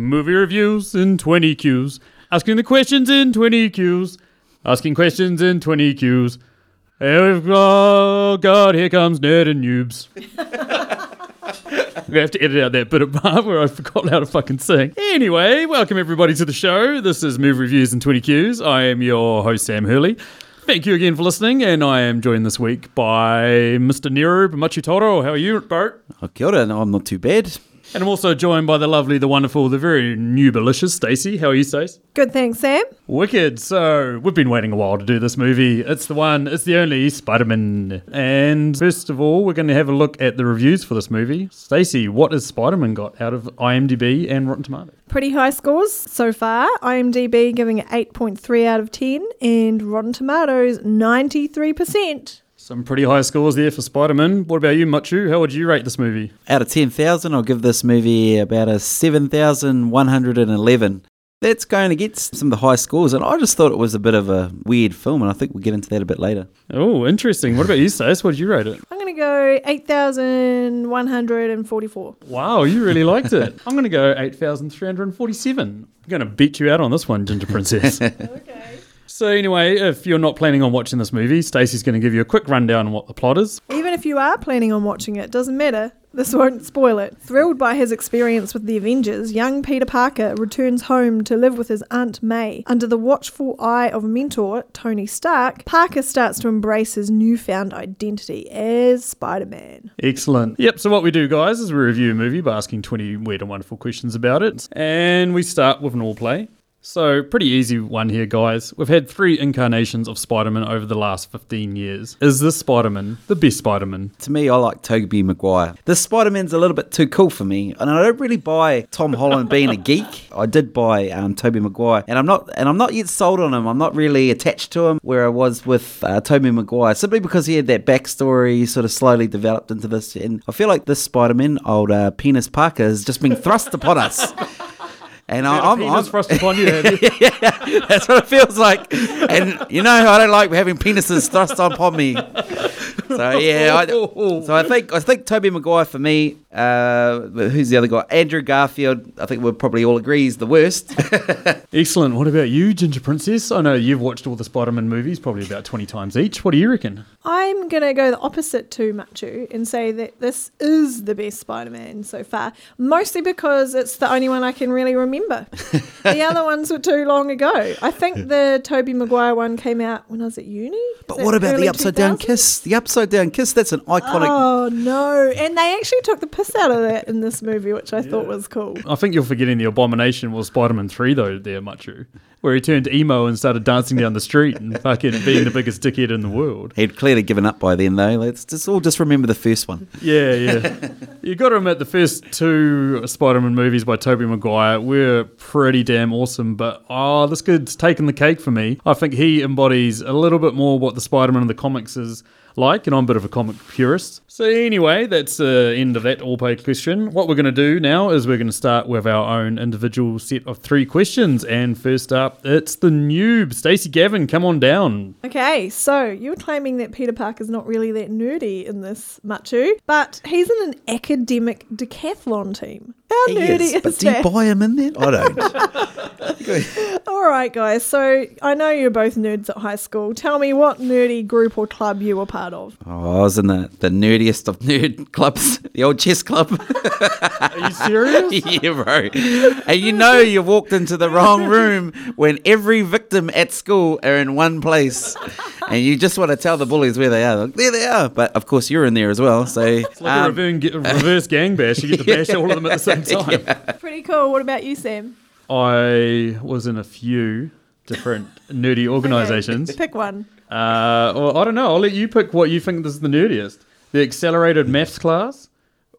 Movie reviews in 20 Qs. Asking the questions in 20 Qs. Asking questions in 20 Qs. Oh God, here comes Nerd and Noobs. We have to edit out that bit of part where I forgot how to fucking sing. Anyway, welcome everybody to the show. This is Movie Reviews in 20 Qs. I am your host, Sam Hurley. Thank you again for listening, and I am joined this week by Mr. Nero Machitoro. How are you, Bart? Oh, kia ora, no, I'm not too bad. And I'm also joined by the lovely, the wonderful, the very new delicious Stacey. How are you, Stace? Good, thanks, Sam. Wicked. So we've been waiting a while to do this movie. It's the one. It's the only Spider-Man. And first of all, we're going to have a look at the reviews for this movie. Stacey, what has Spider-Man got out of IMDb and Rotten Tomatoes? Pretty high scores so far. IMDb giving it 8.3 out of 10, and Rotten Tomatoes 93%. Some pretty high scores there for Spider-Man. What about you, Machu? How would you rate this movie? Out of 10,000, I'll give this movie about a 7,111. That's going against some of the high scores, and I just thought it was a bit of a weird film, and I think we'll get into that a bit later. Oh, interesting. What about you, Stace? What did you rate it? I'm going to go 8,144. Wow, you really liked it. I'm going to go 8,347. I'm going to beat you out on this one, Ginger Princess. Okay. So anyway, if you're not planning on watching this movie, Stacey's going to give you a quick rundown on what the plot is. Even if you are planning on watching it, doesn't matter. This won't spoil it. Thrilled by his experience with the Avengers, young Peter Parker returns home to live with his Aunt May. Under the watchful eye of mentor Tony Stark, Parker starts to embrace his newfound identity as Spider Man. Excellent. Yep, so what we do, guys, is we review a movie by asking 20 weird and wonderful questions about it. And we start with an all play. So, pretty easy one here, guys. We've had three incarnations of Spider Man over the last 15 years. Is this Spider Man the best Spider Man? To me, I like Tobey Maguire. This Spider Man's a little bit too cool for me, and I don't really buy Tom Holland being a geek. I did buy um, Tobey Maguire, and I'm not, and I'm not yet sold on him. I'm not really attached to him where I was with uh, Tobey Maguire, simply because he had that backstory sort of slowly developed into this. And I feel like this Spider Man, old uh, Penis Parker, has just been thrust upon us. And I, I'm, Penis I'm, thrust upon you, have you? That's what it feels like. And you know, I don't like having penises thrust upon me. So yeah, I, so I think I think Tobey Maguire for me. Uh, who's the other guy? Andrew Garfield. I think we'll probably all agree is the worst. Excellent. What about you, Ginger Princess? I know you've watched all the Spider Man movies, probably about 20 times each. What do you reckon? I'm going to go the opposite to Machu and say that this is the best Spider Man so far, mostly because it's the only one I can really remember. the other ones were too long ago. I think the Tobey Maguire one came out when I was at uni. but what about the upside down kiss? The upside down kiss. That's an iconic. Oh no! And they actually took the piss out of that in this movie, which I thought was cool. I think you're forgetting the abomination was Spider Man 3, though, there, Machu, where he turned emo and started dancing down the street and fucking being the biggest dickhead in the world. He'd clearly given up by then, though. Let's just all just remember the first one. Yeah, yeah. you got to admit, the first two Spider Man movies by Tobey Maguire were pretty damn awesome, but oh, this kid's taken the cake for me. I think he embodies a little bit more what the Spider Man in the comics is like, and I'm a bit of a comic purist. So, anyway, that's the end of that all paid question. What we're going to do now is we're going to start with our own individual set of three questions. And first up, it's the noob. Stacey Gavin, come on down. Okay, so you're claiming that Peter Parker's not really that nerdy in this Machu, but he's in an academic decathlon team. How He nerdy is, is, but do you that? buy him in there? I don't. All right, guys. So I know you're both nerds at high school. Tell me what nerdy group or club you were part of. Oh, I was in the, the nerdiest of nerd clubs, the old chess club. Are you serious? yeah, bro. And you know you walked into the wrong room when every victim at school are in one place. And you just want to tell the bullies where they are. Like, there they are. But of course, you're in there as well. So, It's like a um, reverse, reverse gang bash. You get to bash all of them at the same time. Pretty cool. What about you, Sam? I was in a few different nerdy organizations. Pick one. Uh, well, I don't know. I'll let you pick what you think is the nerdiest. The accelerated maths class,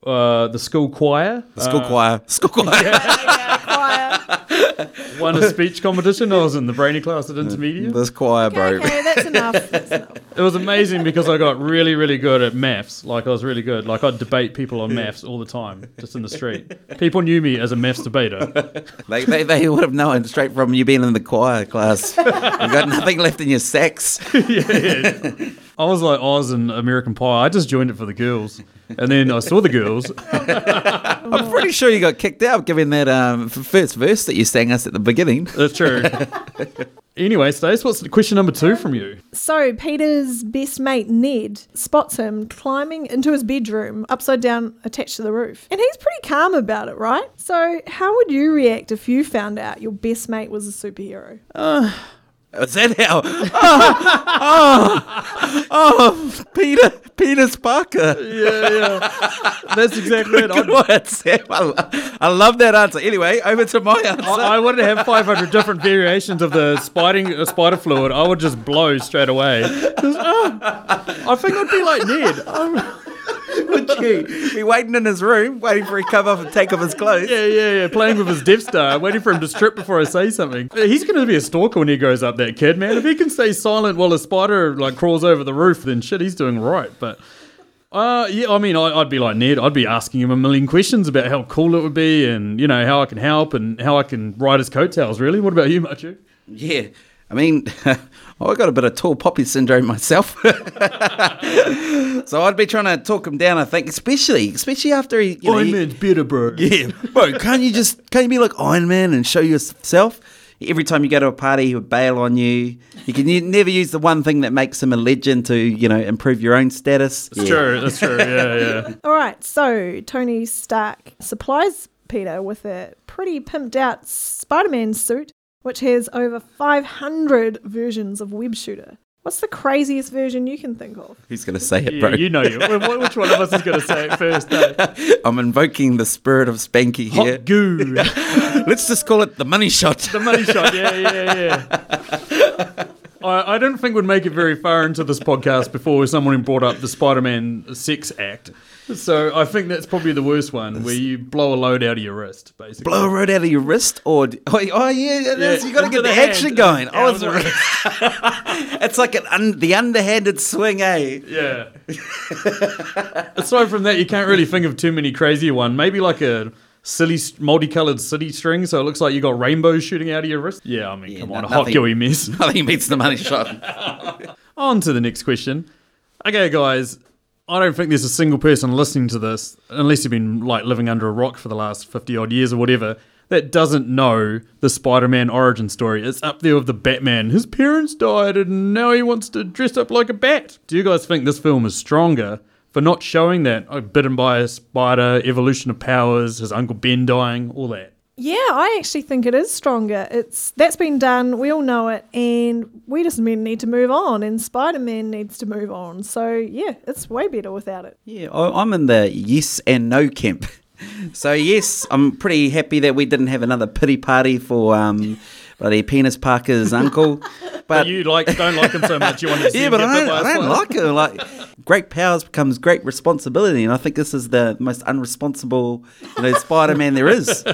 uh, the school choir, the school uh, choir. School choir. yeah, choir. won a speech competition. I was in the brainy class at intermediate. this choir, bro. Okay, okay, that's enough. That's enough. It was amazing because I got really, really good at maths. Like I was really good. Like I'd debate people on maths all the time, just in the street. People knew me as a maths debater. They, they, they would have known straight from you being in the choir class. You've got nothing left in your sacks. yeah, yeah. I was like Oz and American Pie. I just joined it for the girls, and then I saw the girls. I'm pretty sure you got kicked out given that um, first verse that you sang us at the beginning. That's true. anyway, Stace, what's the question number two from you? So Peter's best mate Ned spots him climbing into his bedroom upside down attached to the roof. And he's pretty calm about it, right? So how would you react if you found out your best mate was a superhero? Is that how? Oh, oh, oh, Peter, Peter Parker. Yeah, yeah. That's exactly it. Good I'd- one, Sam. I, lo- I love that answer. Anyway, over to my answer. I, I wanted to have 500 different variations of the spiding, uh, spider fluid. I would just blow straight away. Just, oh, I think I'd be like Ned. Would you be waiting in his room, waiting for him to come up and take off his clothes? yeah, yeah, yeah. Playing with his Death Star, waiting for him to strip before I say something. He's going to be a stalker when he grows up, that kid, man. If he can stay silent while a spider like crawls over the roof, then shit, he's doing right. But uh, yeah, I mean, I, I'd be like Ned. I'd be asking him a million questions about how cool it would be, and you know how I can help, and how I can ride his coattails. Really, what about you, Machu? Yeah. I mean, Oh, I got a bit of tall poppy syndrome myself. so I'd be trying to talk him down, I think, especially especially after he. You know, he- Man's better, bro. Yeah, bro, can't you just can't you be like Iron Man and show yourself? Every time you go to a party, he would bail on you. You can you never use the one thing that makes him a legend to you know improve your own status. That's true. That's true. Yeah, yeah. All right, so Tony Stark supplies Peter with a pretty pimped out Spider Man suit, which has over 500 versions of Web Shooter. What's the craziest version you can think of? Who's gonna say it, yeah bro? you know you. Which one of us is going to say it first? Eh? I'm invoking the spirit of Spanky here. Hot goo. Let's just call it the money shot. the money shot. Yeah, yeah, yeah. I, I didn't think we'd make it very far into this podcast before someone brought up the Spider-Man sex act. So I think that's probably the worst one, where you blow a load out of your wrist, basically. Blow a load out of your wrist, or oh, oh yeah, it is. Yeah, you got to get the, the action going. Oh, it's, it's like an un, the underhanded swing, eh? Yeah. Aside from that, you can't really think of too many crazier one. Maybe like a silly, multicolored city string, so it looks like you got rainbows shooting out of your wrist. Yeah, I mean, Yeah, come no- on, a hot gooey mess. Nothing beats the money shot. On to the next question. Okay, guys, I don't think there's a single person listening to this, unless you've been like living under a rock for the last 50 odd years or whatever, that doesn't know the Spider Man origin story. It's up there with the Batman. His parents died and now he wants to dress up like a bat. Do you guys think this film is stronger for not showing that? Oh, bitten by a spider, evolution of powers, his Uncle Ben dying, all that. Yeah, I actually think it is stronger. It's that's been done. We all know it, and we just men need to move on, and Spider Man needs to move on. So yeah, it's way better without it. Yeah, I'm in the yes and no camp. So yes, I'm pretty happy that we didn't have another pity party for um, bloody Penis Parker's uncle. But, But you like don't like him so much, you want to see yeah, but I don't, I don't like it. Like great powers becomes great responsibility, and I think this is the most unresponsible, you know, Spider-Man there is.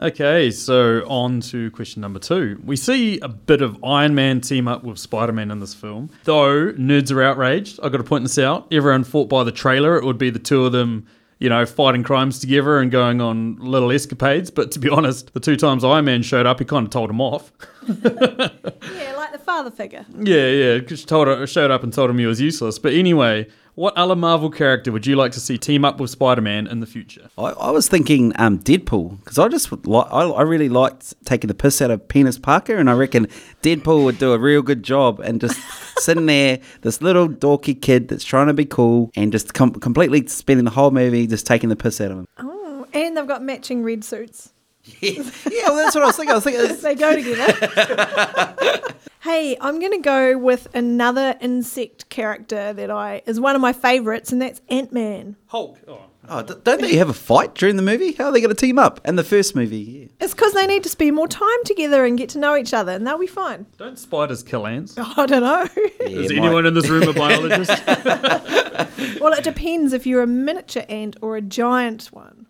Okay, so on to question number two. We see a bit of Iron Man team up with Spider Man in this film. Though nerds are outraged, I've got to point this out. Everyone thought by the trailer it would be the two of them, you know, fighting crimes together and going on little escapades. But to be honest, the two times Iron Man showed up, he kind of told him off. Yeah, father figure. Yeah, yeah, just told showed up and told him he was useless. But anyway, what other Marvel character would you like to see team up with Spider Man in the future? I, I was thinking um, Deadpool because I just would li- I, I really liked taking the piss out of Penis Parker, and I reckon Deadpool would do a real good job and just sitting there, this little dorky kid that's trying to be cool and just com- completely spending the whole movie just taking the piss out of him. Oh, and they've got matching red suits. Yeah, yeah well, that's what I was thinking. I was thinking, it's- They go together. hey, I'm going to go with another insect character that I is one of my favorites, and that's Ant Man. Hulk. Oh. oh, don't they have a fight during the movie? How are they going to team up? In the first movie, yeah. It's because they need to spend more time together and get to know each other, and they'll be fine. Don't spiders kill ants? I don't know. Is Yeah, anyone in this room a biologist? well, it depends if you're a miniature ant or a giant one.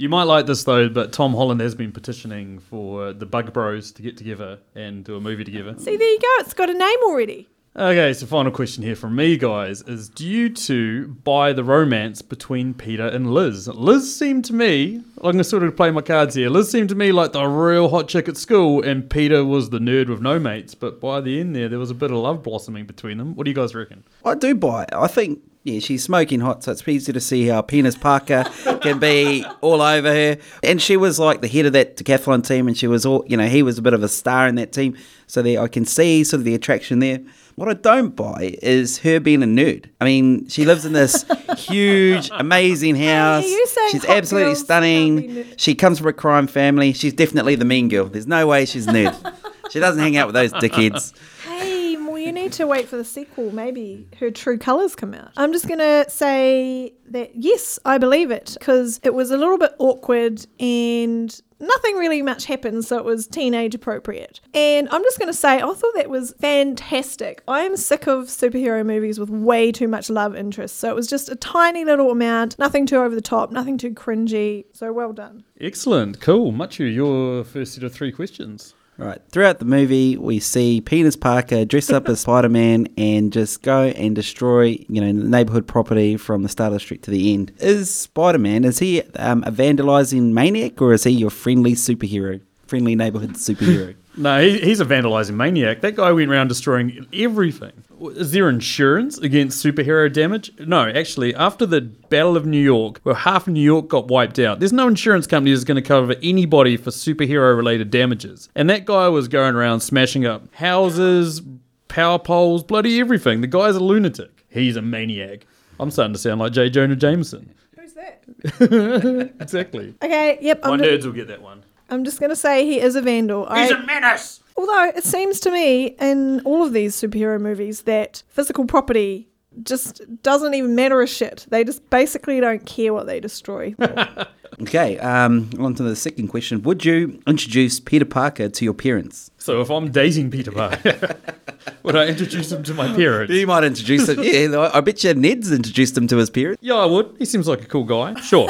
You might like this though, but Tom Holland has been petitioning for the Bug Bros to get together and do a movie together. See, there you go. It's got a name already. Okay, so final question here from me, guys, is do you two buy the romance between Peter and Liz? Liz seemed to me, I'm going to sort of play my cards here. Liz seemed to me like the real hot chick at school, and Peter was the nerd with no mates. But by the end there, there was a bit of love blossoming between them. What do you guys reckon? I do buy it. I think, yeah, she's smoking hot, so it's easy to see how Penis Parker can be all over her. And she was like the head of that decathlon team, and she was all, you know, he was a bit of a star in that team. So there, I can see sort of the attraction there. What I don't buy is her being a nerd. I mean, she lives in this huge, amazing house. saying She's absolutely girls can't be stunning. She comes from a crime family. She's definitely the mean girl. There's no way she's a nerd. She doesn't hang out with those dickheads. Hey, well, you need to wait for the sequel. Maybe her true colours come out. I'm just going to say that yes, I believe it because it was a little bit awkward and nothing really much happened, so it was teenage appropriate. And I'm just going to say, I thought that was fantastic. I am sick of superhero movies with way too much love interest, so it was just a tiny little amount, nothing too over the top, nothing too cringy. So well done. Excellent, cool. Machu, your first set of three questions. Right. Throughout the movie, we see Penis Parker dress up as Spider Man and just go and destroy, you know, neighborhood property from the start of the street to the end. Is Spider Man, is he um, a vandalizing maniac or is he your friendly superhero? Friendly neighborhood superhero? No, he, he's a vandalizing maniac. That guy went around destroying everything. Is there insurance against superhero damage? No, actually, after the Battle of New York, where half New York got wiped out, there's no insurance company that's going to cover anybody for superhero related damages. And that guy was going around smashing up houses, power poles, bloody everything. The guy's a lunatic. He's a maniac. I'm starting to sound like J. Jonah Jameson. Who's that? Exactly. Okay, yep. My I'm, ju- nerds will get that one. I'm just going to say he is a vandal. He's I- a menace! Although it seems to me in all of these superhero movies that physical property just doesn't even matter a shit. They just basically don't care what they destroy. okay, um, on to the second question. Would you introduce Peter Parker to your parents? So if I'm dating Peter Parker, would I introduce him to my parents? You might introduce him. Yeah, I I bet you Ned's introduced him to his parents. Yeah, I would. He seems like a cool guy. Sure.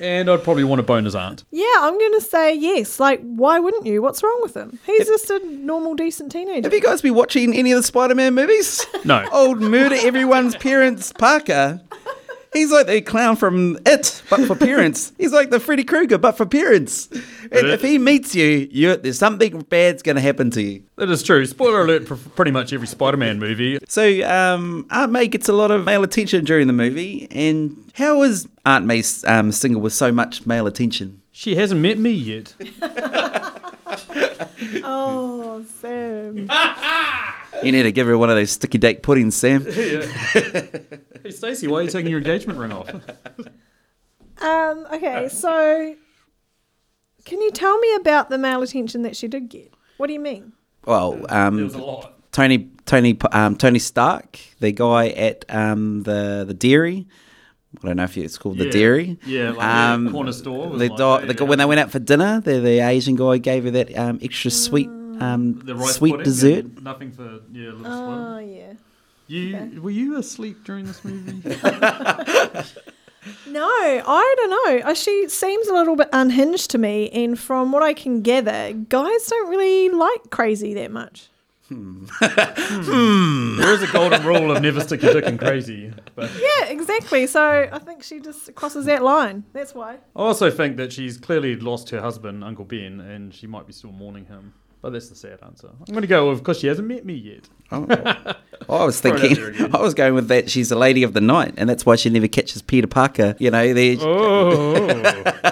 And I'd probably want to bone his aunt. yeah, I'm going to say yes. Like, why wouldn't you? What's wrong with him? He's just a normal, decent teenager. Have you guys been watching any of the Spider Man movies? No. Old murder everyone's parents Parker. He's like the clown from It, but for parents. He's like the Freddy Krueger, but for parents. And if he meets you, you there's something bad's going to happen to you. That is true. Spoiler alert for pretty much every Spider Man movie. So um, Aunt May gets a lot of male attention during the movie. And how is Aunt May um, single with so much male attention? She hasn't met me yet. oh, Sam. You need to give her one of those sticky date puddings, Sam. Hey, Stacey, why are you taking your engagement ring off? Um, okay, so can you tell me about the male attention that she did get? What do you mean? Well, There um, was a lot. Tony Tony um, Tony Stark, the guy at um, the the dairy. I don't know if you, it's called the dairy. Yeah, like the corner store was The, like di- that, the yeah. when they went out for dinner, the, the Asian guy gave her that um, extra sweet um, The rice sweet dessert. Nothing for yeah, little Oh, spoon. yeah. You were you asleep during this movie? No, I don't know. Uh, She seems a little bit unhinged to me, and from what I can gather, guys don't really like crazy that much. Hmm. Hmm. there is a golden rule of never stick your dick in crazy. But Yeah, exactly. So I think she just crosses that line. That's why. I also think that she's clearly lost her husband, Uncle Ben, and she might be still mourning him. But that's the sad answer. I'm going to go with because she hasn't met me yet. Oh. I was Throw it out thinking. I was going with that. She's a lady of the night, and that's why she never catches Peter Parker. You know, the, Oh,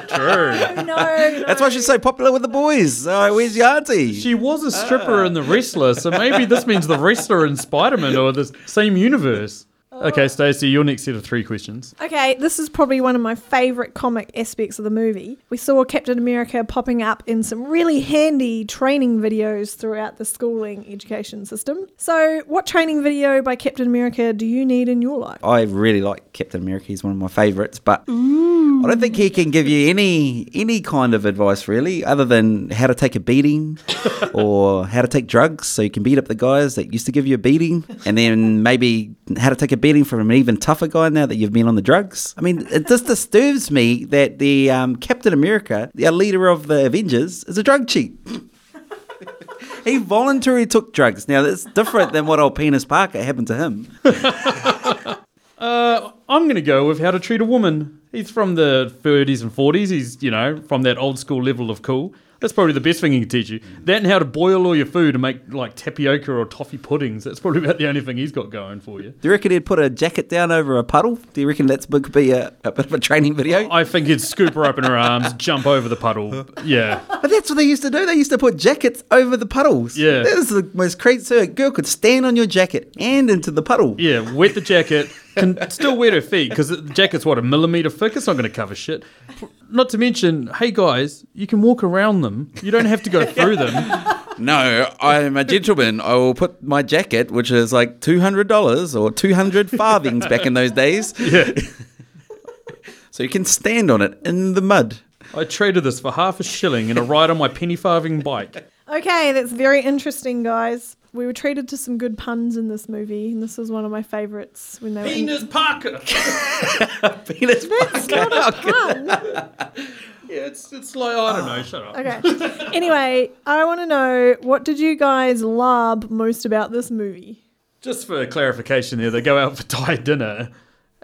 true. No, no. that's why she's so popular with the boys. Uh, where's your auntie? She was a stripper in the wrestler, so maybe this means the wrestler and Spider-Man are the same universe. Okay, Stacey, your next set of three questions. Okay, this is probably one of my favourite comic aspects of the movie. We saw Captain America popping up in some really handy training videos throughout the schooling education system. So, what training video by Captain America do you need in your life? I really like Captain America. He's one of my favourites, but I don't think he can give you any any kind of advice really, other than how to take a beating or how to take drugs so you can beat up the guys that used to give you a beating, and then maybe how to take a beating from an even tougher guy now that you've been on the drugs. I mean, it just disturbs me that the um, Captain America, the leader of the Avengers, is a drug cheat. he voluntarily took drugs. Now that's different than what old Penis Parker happened to him. Uh, I'm going to go with How to Treat a Woman. He's from the 30s and 40s. He's, you know, from that old school level of cool. That's probably the best thing he can teach you. Mm. That and how to boil all your food and make like tapioca or toffee puddings. That's probably about the only thing he's got going for you. Do you reckon he'd put a jacket down over a puddle? Do you reckon that's could be a, a bit of a training video? I think he'd scoop her up in her arms, jump over the puddle. Yeah. But that's what they used to do. They used to put jackets over the puddles. Yeah. That was the most crazy. So a girl could stand on your jacket and into the puddle. Yeah, wet the jacket, can still wet her feet because the jacket's what a millimeter thick. It's not going to cover shit. Not to mention, hey guys, you can walk around them. You don't have to go through them. No, I'm a gentleman. I will put my jacket, which is like two hundred dollars or two hundred farthings back in those days, Yeah, so you can stand on it in the mud. I traded this for half a shilling and a ride on my penny farthing bike. Okay, that's very interesting, guys. We were treated to some good puns in this movie, and this was one of my favourites when they were. Penis Parker. Penis It's not a pun. Yeah, it's it's like I don't know. Shut up. Oh, okay. anyway, I want to know what did you guys love most about this movie? Just for clarification, there they go out for Thai dinner.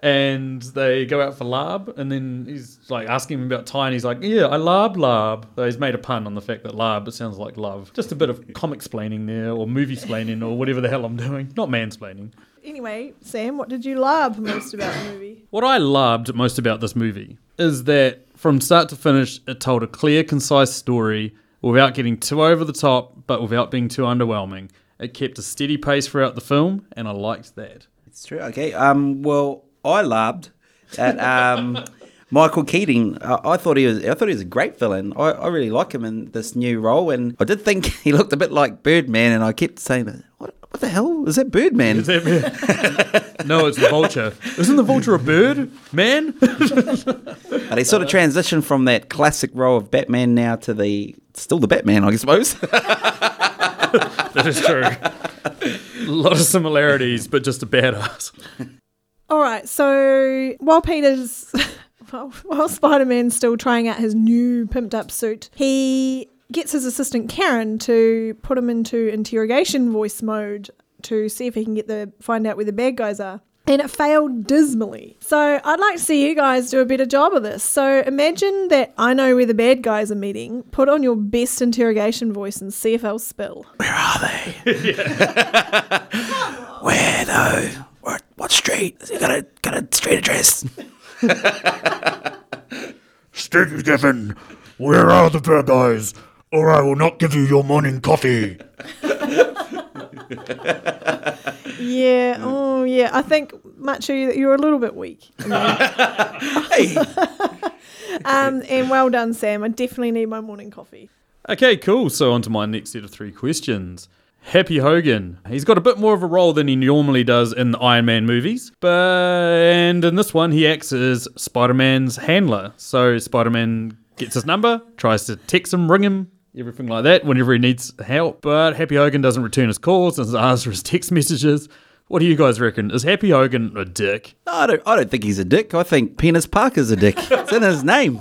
And they go out for lab, and then he's like asking him about Thai, and he's like, "Yeah, I lab lab." So he's made a pun on the fact that lab it sounds like love. Just a bit of comic splaining there, or movie splaining, or whatever the hell I'm doing. Not mansplaining. Anyway, Sam, what did you love most about the movie? What I loved most about this movie is that from start to finish, it told a clear, concise story without getting too over the top, but without being too underwhelming. It kept a steady pace throughout the film, and I liked that. It's true. Okay. Um. Well, I loved at um. Michael Keaton, I, I thought he was. I thought he was a great villain. I, I really like him in this new role, and I did think he looked a bit like Birdman, and I kept saying, "What? What the hell is that Birdman?" Is that no, it's the vulture. Isn't the vulture a bird, man? But he sort of transitioned from that classic role of Batman now to the still the Batman, I suppose. that is true. A lot of similarities, but just a badass. All right, so while Peter's, while, while Spider Man's still trying out his new pimped up suit, he gets his assistant Karen to put him into interrogation voice mode to see if he can get the find out where the bad guys are. And it failed dismally. So I'd like to see you guys do a better job of this. So imagine that I know where the bad guys are meeting. Put on your best interrogation voice and see if I'll spill. Where are they? Where though? What, what street? Has he got a got a straight address? Stephen, where are the bad guys? Or I will not give you your morning coffee. Yeah, oh yeah. I think Machu, that you're a little bit weak. Hey, Um, and well done, Sam. I definitely need my morning coffee. Okay, cool. So on to my next set of three questions. Happy Hogan. He's got a bit more of a role than he normally does in the Iron Man movies, but and in this one he acts as Spider-Man's handler. So Spider-Man gets his number, tries to text him, ring him, everything like that whenever he needs help. But Happy Hogan doesn't return his calls, doesn't answer his text messages. What do you guys reckon? Is Happy Hogan a dick? no, I don't. I don't think he's a dick. I think Penis Parker's a dick. It's in his name.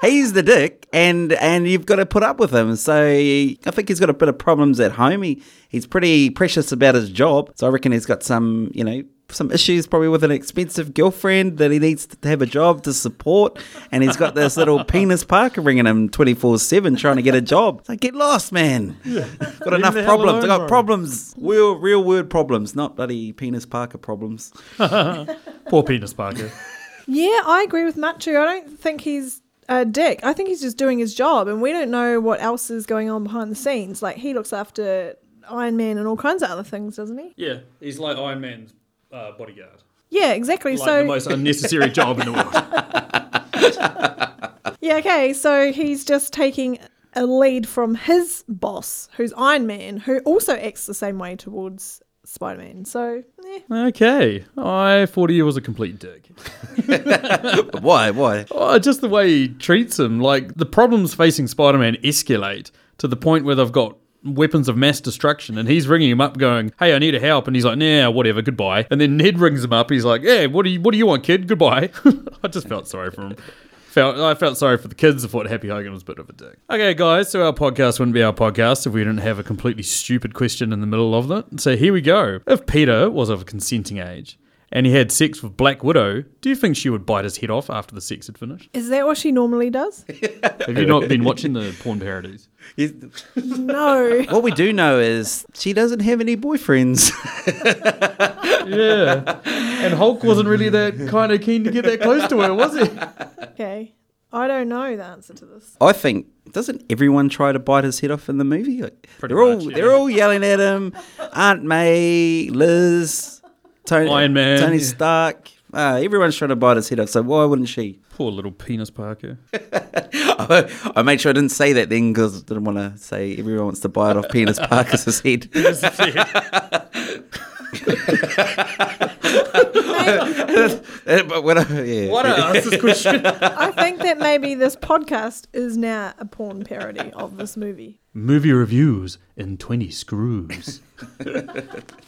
He's the dick, and and you've got to put up with him. So I think he's got a bit of problems at home. He he's pretty precious about his job. So I reckon he's got some, you know. Some issues probably with an expensive girlfriend that he needs to have a job to support, and he's got this little penis Parker ringing him twenty four seven trying to get a job. So get lost, man. Got enough problems. I got problems. Real, real word problems, not bloody penis Parker problems. Poor Penis Parker. Yeah, I agree with Machu. I don't think he's a dick. I think he's just doing his job, and we don't know what else is going on behind the scenes. Like he looks after Iron Man and all kinds of other things, doesn't he? Yeah, he's like Iron Man's uh, bodyguard. Yeah, exactly. Like so the most unnecessary job in the world. yeah, okay. So he's just taking a lead from his boss, who's Iron Man, who also acts the same way towards Spider Man. So eh. Okay, I thought he was a complete dick. Why? Why? Oh, just the way he treats him. Like the problems facing Spider-Man escalate to the point where they've got weapons of mass destruction, and he's ringing him up, going, "Hey, I need a help," and he's like, "Nah, whatever, goodbye." And then Ned rings him up. He's like, "Yeah, what do you what do you want, kid? Goodbye." I just felt sorry for him. Felt I felt sorry for the kids. I thought Happy Hogan was a bit of a dick. Okay, guys, so our podcast wouldn't be our podcast if we didn't have a completely stupid question in the middle of it. So here we go. If Peter was of a consenting age and he had sex with Black Widow, do you think she would bite his head off after the sex had finished? Is that what she normally does? Have you not been watching the porn parodies? No. what we do know is she doesn't have any boyfriends. Yeah. And Hulk wasn't really that kind of keen to get that close to her, was he? Okay. I don't know the answer to this. I think doesn't everyone try to bite his head off in the movie? Like, Pretty they're all yeah. they're all yelling at him. Aunt May, Liz, Tony, Iron Man, Tony yeah. Stark. Uh, everyone's trying to bite his head off. So why wouldn't she? Poor little penis Parker. I made sure I didn't say that then because I didn't want to say everyone wants to bite off Penis Parker's head. but when I, yeah. What ask this question? I think that maybe this podcast is now a porn parody of this movie. Movie reviews in 20 screws.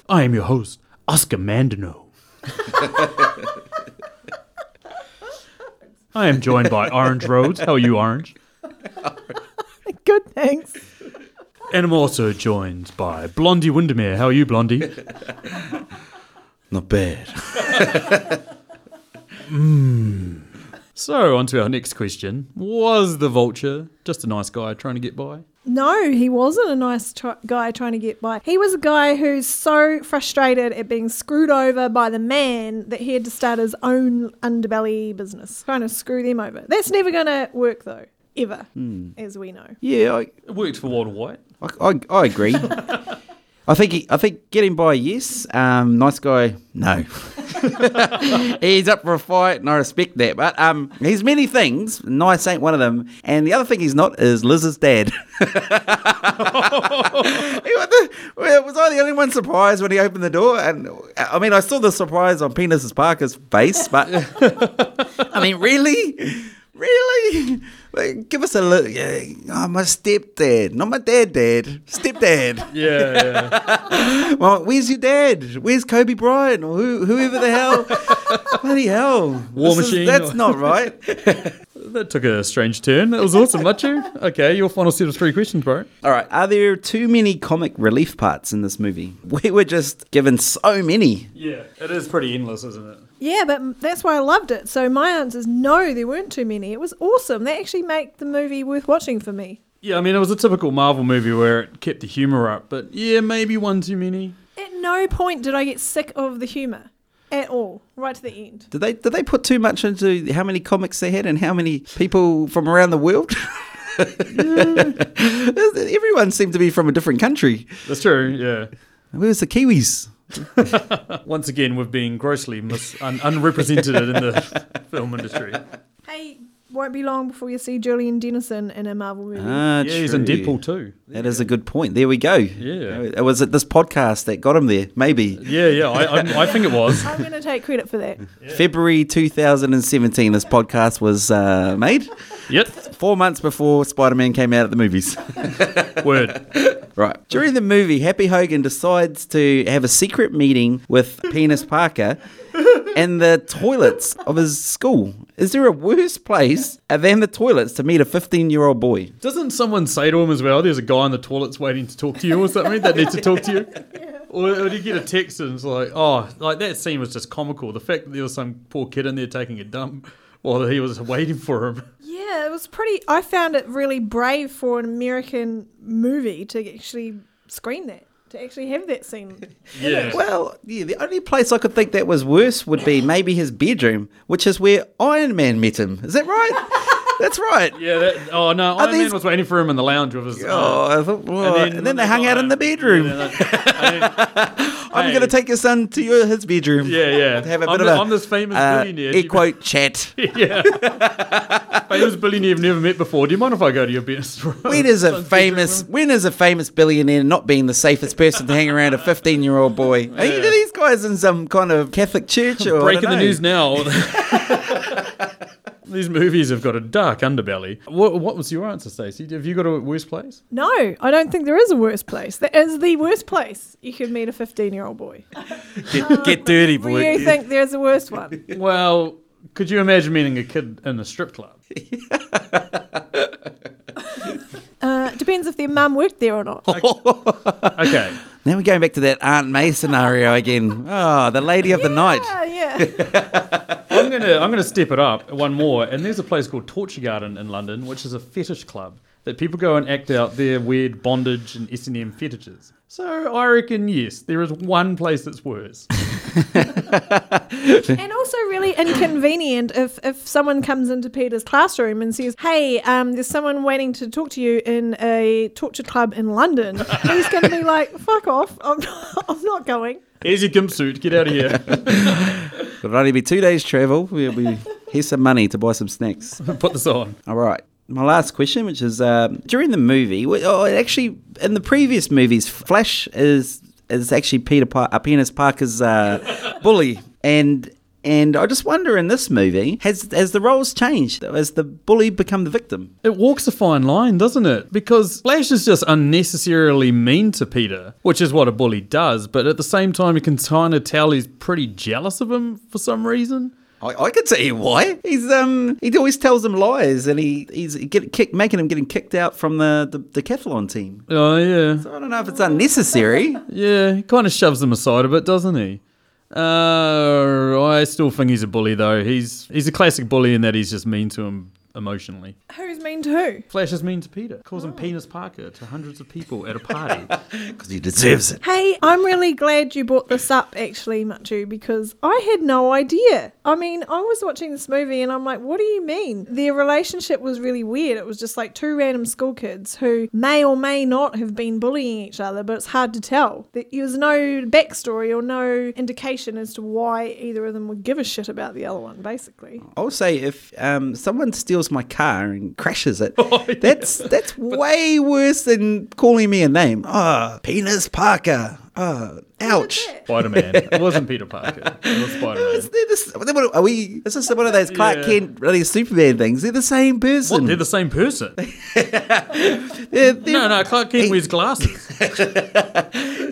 I am your host, Oscar Mandino. I am joined by Orange Rhodes. How are you, Orange? Good, thanks. And I'm also joined by Blondie Windermere. How are you, Blondie? Not bad. Hmm. So, on to our next question. Was the vulture just a nice guy trying to get by? No, he wasn't a nice tr- guy trying to get by. He was a guy who's so frustrated at being screwed over by the man that he had to start his own underbelly business, trying to screw them over. That's never going to work, though, ever, hmm. as we know. Yeah, I, It worked for Walter White. I, I, I agree. I think he, I think getting by, yes. Um, nice guy, no. he's up for a fight, and I respect that. But um, he's many things. Nice ain't one of them. And the other thing he's not is Liz's dad. Was I the only one surprised when he opened the door? And I mean, I saw the surprise on Penis Parker's face, but I mean, really, really. Give us a look. Yeah, oh, my stepdad, not my dad, dad, stepdad. Yeah, yeah. Well, where's your dad? Where's Kobe Bryant? Or who, whoever the hell? Bloody hell. War This is- Machine that's or- not right. that took a strange turn. That was awesome, Machu. Okay, your final set of three questions, bro. All right. Are there too many comic relief parts in this movie? We were just given so many. Yeah, it is pretty endless, isn't it? Yeah, but that's why I loved it. So my answer is no, there weren't too many. It was awesome. They actually make the movie worth watching for me. Yeah, I mean, it was a typical Marvel movie where it kept the humor up, but yeah, maybe one too many. At no point did I get sick of the humour at all, right to the end. Did they did they put too much into how many comics they had and how many people from around the world? Mm. Everyone seemed to be from a different country. That's true, yeah. Where's the Kiwis? Once again, we've been grossly mis- un- unrepresented in the film industry. Hey, won't be long before you see Julian Dennison in a Marvel movie. Ah, Yeah, he's in. Deadpool 2. That is a good point. There we go. Yeah. It was it this podcast that got him there, maybe. Yeah, yeah, I, I, I think it was. I'm going to take credit for that. February 2017, this podcast was uh, made. Yep, Four months before Spider Man came out at the movies. word. right. During the movie, Happy Hogan decides to have a secret meeting with Penis Parker in the toilets of his school. Is there a worse place than the toilets to meet a 15 year old boy? Doesn't someone say to him as well, there's a guy in the toilets waiting to talk to you or something that needs to talk to you? Or, or do you get a text and it's like, oh, like that scene was just comical. The fact that there was some poor kid in there taking a dump while he was waiting for him. Yeah, it was pretty. I found it really brave for an American movie to actually screen that, to actually have that scene. Yeah. Well, yeah, the only place I could think that was worse would be maybe his bedroom, which is where Iron Man met him. Is that right? That's right. Yeah, that, oh no, Iron these- Man was waiting for him in the lounge with his. uh, Oh, I thought, well, and then, they hung out in the bedroom. Yeah, and then- I'm Hey. going to take your son to your, his bedroom. yeah, yeah. To have a I'm, bit the- of a I'm this famous uh, billionaire. air quote chat. yeah. famous billionaire you've never met before. Do you mind if I go to your best? When is a famous when is a famous billionaire not being the safest person to hang around a 15 year old boy? Are you- these guys in some kind of Catholic church or I Breaking the know? news now. These movies have got a dark underbelly. What, what was your answer, Stacey? Have you got a worse place? No, I don't think there is a worse place. That is the worst place you could meet a 15 year old boy. Get, get dirty, Do you think there's a worse one? Well, Could you imagine meeting a kid in a strip club? Uh, depends if their mum worked there or not. Okay. Now we're going back to that Aunt May scenario again. Oh, the lady of the night. Ah, yeah. I'm gonna I'm gonna step it up one more, and there's a place called Torture Garden in London, which is a fetish club that people go and act out their weird bondage and S and M fetishes. So I reckon yes, there is one place that's worse. and also really inconvenient if, if someone comes into Peter's classroom and says, Hey, um, there's someone waiting to talk to you in a torture club in London. He's going to be like, Fuck off. I'm not, I'm not going. Here's your gimp suit. Get out of here. It'll only be two days travel. We'll be, here's some money to buy some snacks. Put this on. All right. My last question, which is um, during the movie, oh, actually, in the previous movies, Flash is is actually Peter Par- uh, Penis Parker's uh, bully, and and I just wonder in this movie has has the roles changed? Has the bully become the victim? It walks a fine line, doesn't it? Because Flash is just unnecessarily mean to Peter, which is what a bully does, but at the same time, you can kind of tell he's pretty jealous of him for some reason. I, I could see why. He's um he always tells them lies, and he he's get kick, making him getting kicked out from the the decathlon team. Oh, yeah. So I don't know if it's unnecessary. Yeah, he kind of shoves them aside a bit, doesn't he? Uh, I still think he's a bully, though. He's he's a classic bully in that he's just mean to him emotionally. Who's mean to who? Flash is mean to Peter, calls him Penis Parker to hundreds of people at a party. Because he deserves it. Hey, I'm really glad you brought this up, actually, Machu, because I had no idea. I mean, I was watching this movie and I'm like, what do you mean? Their relationship was really weird. It was just like two random school kids who may or may not have been bullying each other, but it's hard to tell. There was no backstory or no indication as to why either of them would give a shit about the other one, basically. I'll say if um, someone steals my car and crashes it, that's that's way worse than calling me a name. Ah, Penis Parker. Ah, ouch. Spider Man. It wasn't Peter Parker. It was Spider Is, Man. they this, what are we? Is this one of those Clark Yeah. Kent, really Superman things? They're the same person. What? They're the same person. They're- they're- No, no, Clark Kent wears glasses.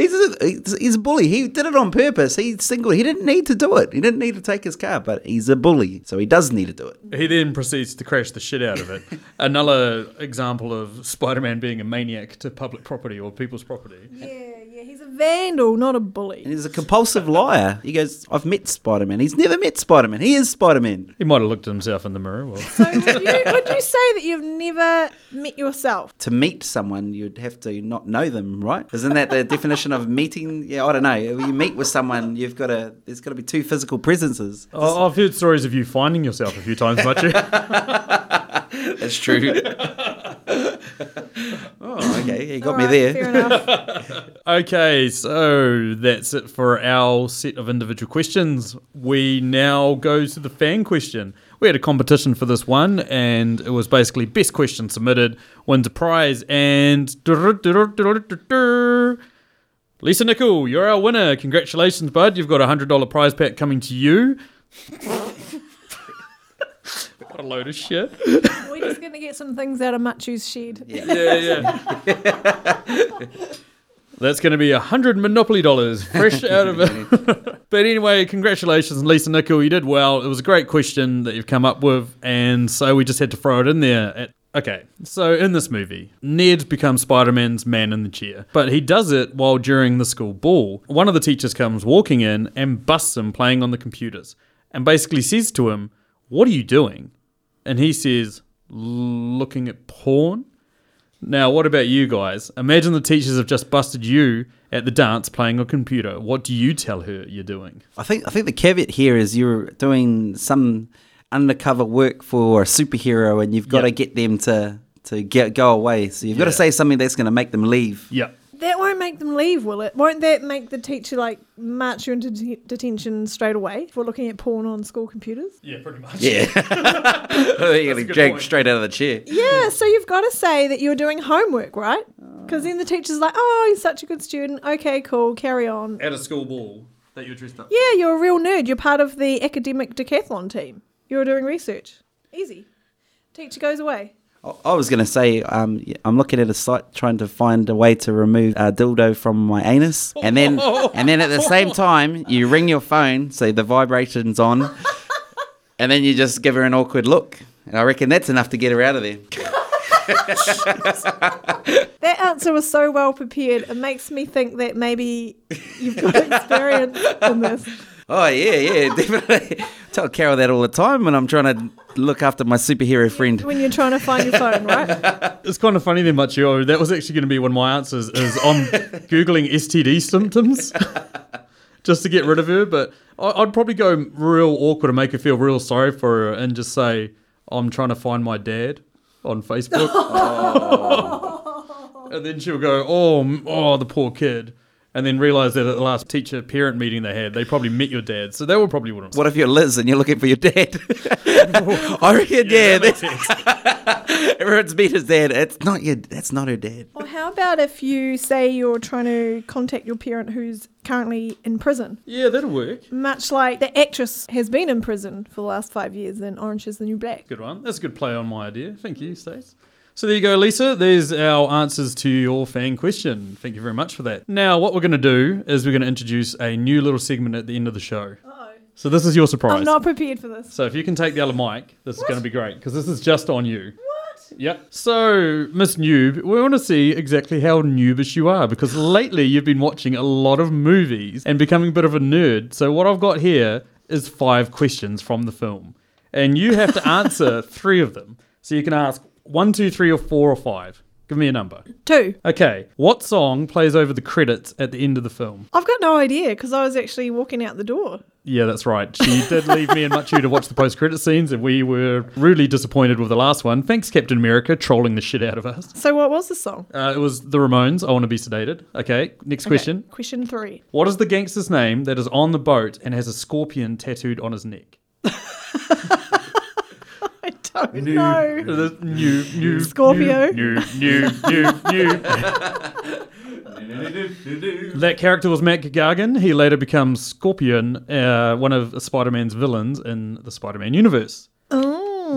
He's a, he's- he's a bully. He did it on purpose. He's single. He didn't need to do it. He didn't need to take his car, but he's a bully, so he does need to do it. He then proceeds to crash the shit out of it. Another example of Spider Man being a maniac to public property or people's property. Yeah, yeah, he's a vandal, not a bully. And he's a compulsive liar. He goes, I've met Spider Man. He's never met Spider Man. He is Spider Man. He might have looked at himself in the mirror. Well, So would you, would you say that you've never met yourself? To meet someone, you'd have to not know them, right? Isn't that the definition of meeting? Yeah, I don't know. When you meet with someone, you've got to, there's got to be two physical presences. I- I've heard stories of you finding yourself a few times, Machu. That's true. oh, okay. You got me there. Fair enough. Okay, so that's it for our set of individual questions. We now go to the fan question. We had a competition for this one, and it was basically best question submitted wins a prize. And Lisa Nickel, you're our winner. Congratulations, bud. You've got a hundred dollar prize pack coming to you. what a load of shit. We're just going to get some things out of Machu's shed. Yeah, yeah. That's going to be a hundred Monopoly dollars fresh out of it. but anyway, congratulations, Lisa Nickel. You did well. It was a great question that you've come up with, and so we just had to throw it in there. At, okay, so in this movie, Ned becomes Spider Man's man in the chair, but he does it while during the school ball. One of the teachers comes walking in and busts him playing on the computers, and basically says to him, "What are you doing?" And he says, "Looking at porn." Now, what about you guys? Imagine the teachers have just busted you at the dance playing a computer. What do you tell her you're doing? I think I think the caveat here is you're doing some undercover work for a superhero, and you've got to get them to to get go away. So you've got to say something that's going to make them leave. Yeah. That won't make them leave, will it? Won't that make the teacher like march you into det- detention straight away for looking at porn on school computers? Yeah, pretty much. Yeah, you're going to good drag straight out of the chair. Yeah, so you've got to say that you're doing homework, right? Oh. Because then the teacher's like, "Oh, he's such a good student. Okay, cool, carry on." At a school ball that you're dressed up. Yeah, you're a real nerd. You're part of the academic decathlon team. You're doing research. Easy. Teacher goes away. I- I was going to say, um, I'm looking at a site trying to find a way to remove a dildo from my anus, and then and then at the same time you ring your phone, so the vibration's on, And then you just give her an awkward look. And I reckon that's enough to get her out of there. That answer was so well prepared. It makes me think that maybe you've got experience in this. Oh, yeah, yeah, definitely. Tell Carol that all the time when I'm trying to look after my superhero friend. When you're trying to find your phone, right? It's kind of funny then, Machio. Oh, that was actually going to be one of my answers. Is I'm googling STD symptoms just to get rid of her. But I- I'd probably go real awkward and make her feel real sorry for her, and just say I'm trying to find my dad on Facebook. and then she'll go, "Oh, oh, the poor kid." And then realize that at the last teacher parent meeting they had, they probably met your dad. So they were probably wouldn't. What if you're Liz and you're looking for your dad? Oh, I reckon, yeah, that everyone's met his dad. It's not your, that's not her dad. Well, how about if you say you're trying to contact your parent who's currently in prison? Yeah, that'll work. Much like the actress has been in prison for the last five years in Orange is the New Black. Good one. That's a good play on my idea. Thank you, Stace. So there you go, Lisa. There's our answers to your fan question. Thank you very much for that. Now, what we're going to do is we're going to introduce a new little segment at the end of the show. Uh-oh. So this is your surprise. I'm not prepared for this. So if you can take the other mic, this is going to be great because this is just on you. What? Yep. So, Miss Noob, we want to see exactly how noobish you are because lately you've been watching a lot of movies and becoming a bit of a nerd. So, what I've got here is five questions from the film, and you have to answer three of them. So, you can ask one, two, three, or four, or five. Give me a number. Two. Okay. What song plays over the credits at the end of the film? I've got no idea because I was actually walking out the door. Yeah, that's right. She did leave me and Machu to watch the post credit scenes, and we were rudely disappointed with the last one. Thanks, Captain America, trolling the shit out of us. So what was the song? Uh, it was the Ramones, I Want to Be Sedated. Okay, next question. Question three. What is the gangster's name that is on the boat and has a scorpion tattooed on his neck? I don't. The new, new, Scorpio. New, new, new, new. that character was Mac Gargan. He later becomes Scorpion, uh, one of Spider-Man's villains in the Spider-Man universe.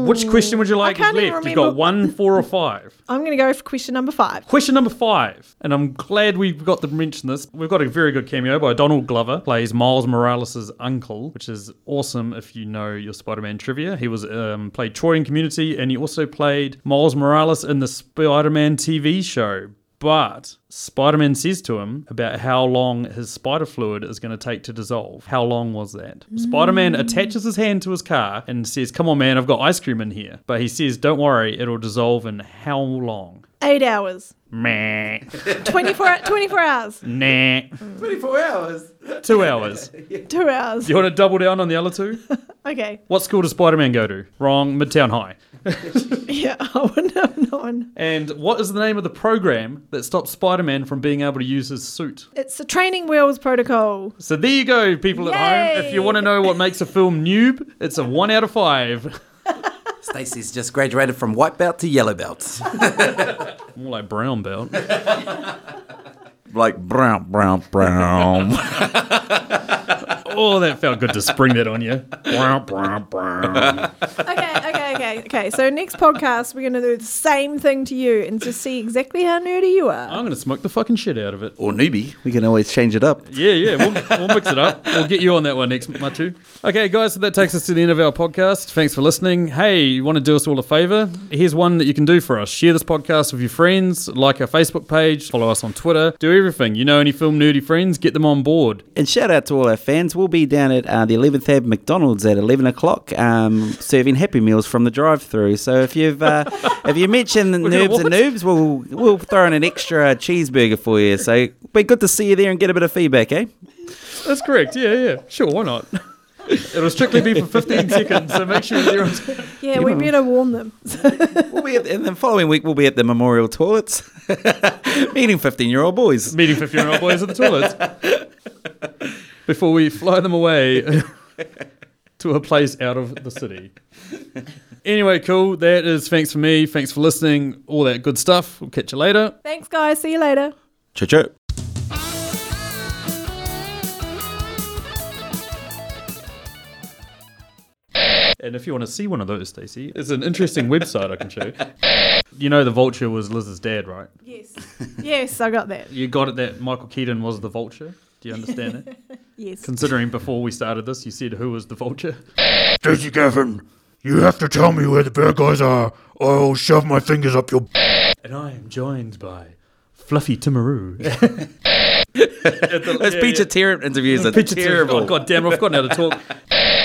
Which question would you like left? You've got one, four, or five. I'm going to go for question number five. Question number five, and I'm glad we've got to mention this. We've got a very good cameo by Donald Glover, plays Miles Morales' uncle, which is awesome if you know your Spider-Man trivia. He was um, played Troy in Community, and he also played Miles Morales in the Spider-Man TV show. But Spider-Man says to him about how long his spider fluid is going to take to dissolve. How long was that? Spider-Man attaches his hand to his car and says, "Come on, man, I've got ice cream in here." But he says, "Don't worry, it'll dissolve in how long?" Eight hours. Meh. 24, 24 hours. Nah. 24 hours. Two hours. Two hours. You want to double down on the other two? Okay. What school does Spider Man go to? Wrong. Midtown High. Yeah, I wouldn't have known. And what is the name of the program that stops Spider Man from being able to use his suit? It's the training wheels protocol. So there you go, people at home. If you Yay. want to know what makes a film noob, it's a one out of five. Stacey's just graduated from white belt to yellow belt. More like brown belt. like brown, brown, brown. Oh, that felt good to spring that on you. Brown, brown, brown. Okay, okay, okay, okay. So next podcast, we're going to do the same thing to you and just see exactly how nerdy you are. I'm going to smoke the fucking shit out of it. or newbie. We can always change it up. Yeah, yeah, we'll, we'll mix it up. We'll get you on that one next, Machu. Okay, guys, so that takes us to the end of our podcast. Thanks for listening. Hey, you want to do us all a favor? Here's one that you can do for us. Share this podcast with your friends, like our Facebook page, follow us on Twitter, do everything. You know any film nerdy friends, get them on board. And shout out to all our fans. We'll be down at uh, the 11th Ave McDonald's at 11 o'clock um, serving Happy Meals from the drive through. So if you've uh, if you mention the gonna Noobs and? Noobs, we'll, we'll throw in an extra cheeseburger for you. So be good to see you there and get a bit of feedback, eh? That's correct. Yeah, yeah. Sure, why not? It'll strictly be for 15 seconds, so make sure you're on. Yeah, we better warn them. We'll be at, and the following week, we'll be at the memorial toilets meeting 15 year old boys. Meeting 15 year old boys at the toilets. Before we fly them away to a place out of the city. Anyway, cool. That is thanks for me. Thanks for listening. All that good stuff. We'll catch you later. Thanks, guys. See you later. Ciao, ciao. And if you want to see one of those, Stacey, it's an interesting website I can show you. You know the vulture was Liz's dad, right? Yes. yes, I got that. You got it that Michael Keaton was the vulture. Do you understand it? Yes. Considering before we started this, you said who was the vulture. Stacey Gavin, you have to tell me where the bad guys are, or I'll shove my fingers up your. And I am joined by Fluffy Timaroo. Those Peter Tarrant interviews are Peter terrible. Oh, God damn, it, I've forgotten how to talk.